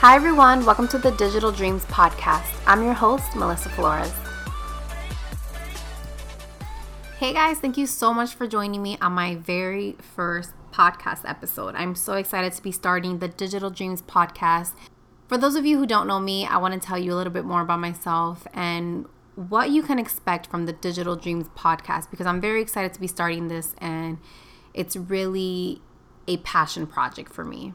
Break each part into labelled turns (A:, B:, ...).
A: Hi, everyone. Welcome to the Digital Dreams Podcast. I'm your host, Melissa Flores. Hey, guys. Thank you so much for joining me on my very first podcast episode. I'm so excited to be starting the Digital Dreams Podcast. For those of you who don't know me, I want to tell you a little bit more about myself and what you can expect from the Digital Dreams Podcast because I'm very excited to be starting this and it's really a passion project for me.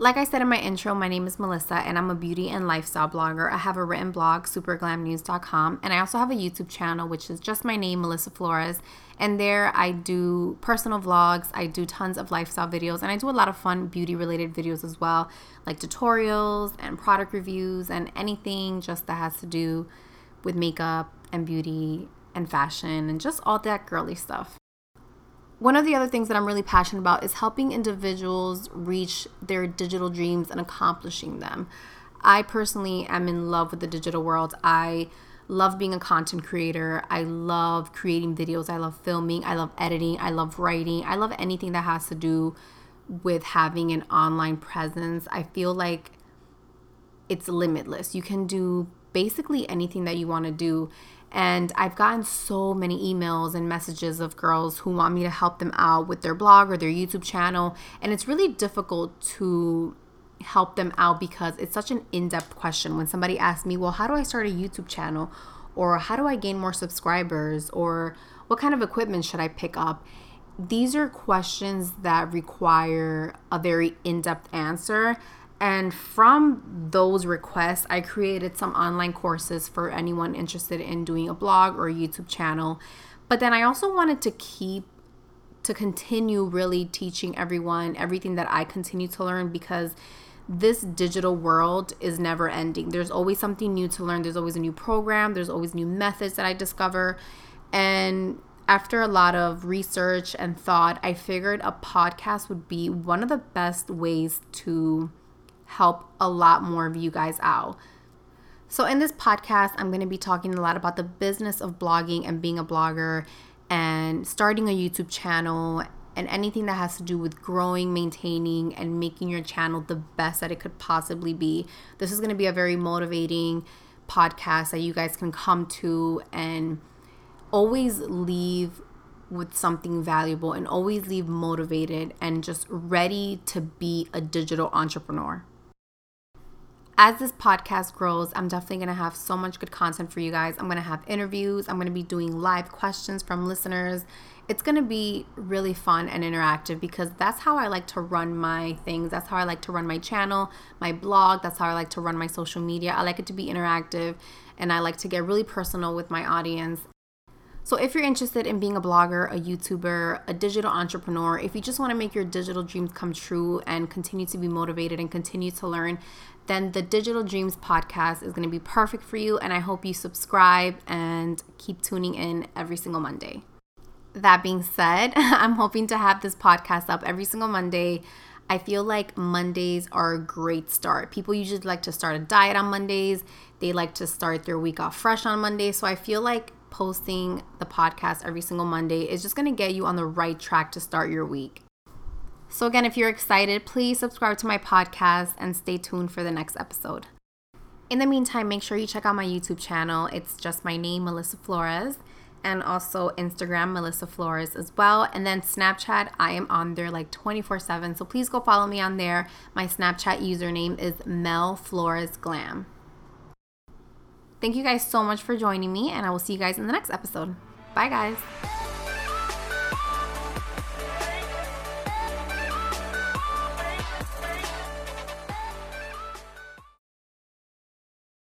A: Like I said in my intro, my name is Melissa and I'm a beauty and lifestyle blogger. I have a written blog, superglamnews.com, and I also have a YouTube channel, which is just my name, Melissa Flores. And there I do personal vlogs, I do tons of lifestyle videos, and I do a lot of fun beauty related videos as well, like tutorials and product reviews and anything just that has to do with makeup and beauty and fashion and just all that girly stuff one of the other things that I'm really passionate about is helping individuals reach their digital dreams and accomplishing them. I personally am in love with the digital world. I love being a content creator. I love creating videos. I love filming. I love editing. I love writing. I love anything that has to do with having an online presence. I feel like it's limitless. You can do basically anything that you want to do. And I've gotten so many emails and messages of girls who want me to help them out with their blog or their YouTube channel. And it's really difficult to help them out because it's such an in depth question. When somebody asks me, well, how do I start a YouTube channel? Or how do I gain more subscribers? Or what kind of equipment should I pick up? These are questions that require a very in depth answer and from those requests, I created some online courses for anyone interested in doing a blog or a YouTube channel. But then I also wanted to keep to continue really teaching everyone everything that I continue to learn because this digital world is never ending. There's always something new to learn. There's always a new program, there's always new methods that I discover. And after a lot of research and thought, I figured a podcast would be one of the best ways to help a lot more of you guys out. So, in this podcast, I'm going to be talking a lot about the business of blogging and being a blogger and starting a YouTube channel and anything that has to do with growing, maintaining, and making your channel the best that it could possibly be. This is going to be a very motivating podcast that you guys can come to and always leave with something valuable and always leave motivated and just ready to be a digital entrepreneur as this podcast grows, I'm definitely going to have so much good content for you guys. I'm going to have interviews, I'm going to be doing live questions from listeners. It's going to be really fun and interactive because that's how I like to run my things. That's how I like to run my channel, my blog. That's how I like to run my social media. I like it to be interactive and I like to get really personal with my audience. So, if you're interested in being a blogger, a YouTuber, a digital entrepreneur, if you just want to make your digital dreams come true and continue to be motivated and continue to learn, then the Digital Dreams podcast is going to be perfect for you. And I hope you subscribe and keep tuning in every single Monday. That being said, I'm hoping to have this podcast up every single Monday. I feel like Mondays are a great start. People usually like to start a diet on Mondays, they like to start their week off fresh on Monday. So I feel like posting the podcast every single Monday is just to get you on the right track to start your week. So, again, if you're excited, please subscribe to my podcast and stay tuned for the next episode. In the meantime, make sure you check out my YouTube channel. It's just my name, Melissa Flores, and also Instagram, Melissa Flores as well. And then Snapchat, I am on there like 24 7. So please go follow me on there. My Snapchat username is Mel Flores Glam. Thank you guys so much for joining me, and I will see you guys in the next episode. Bye, guys.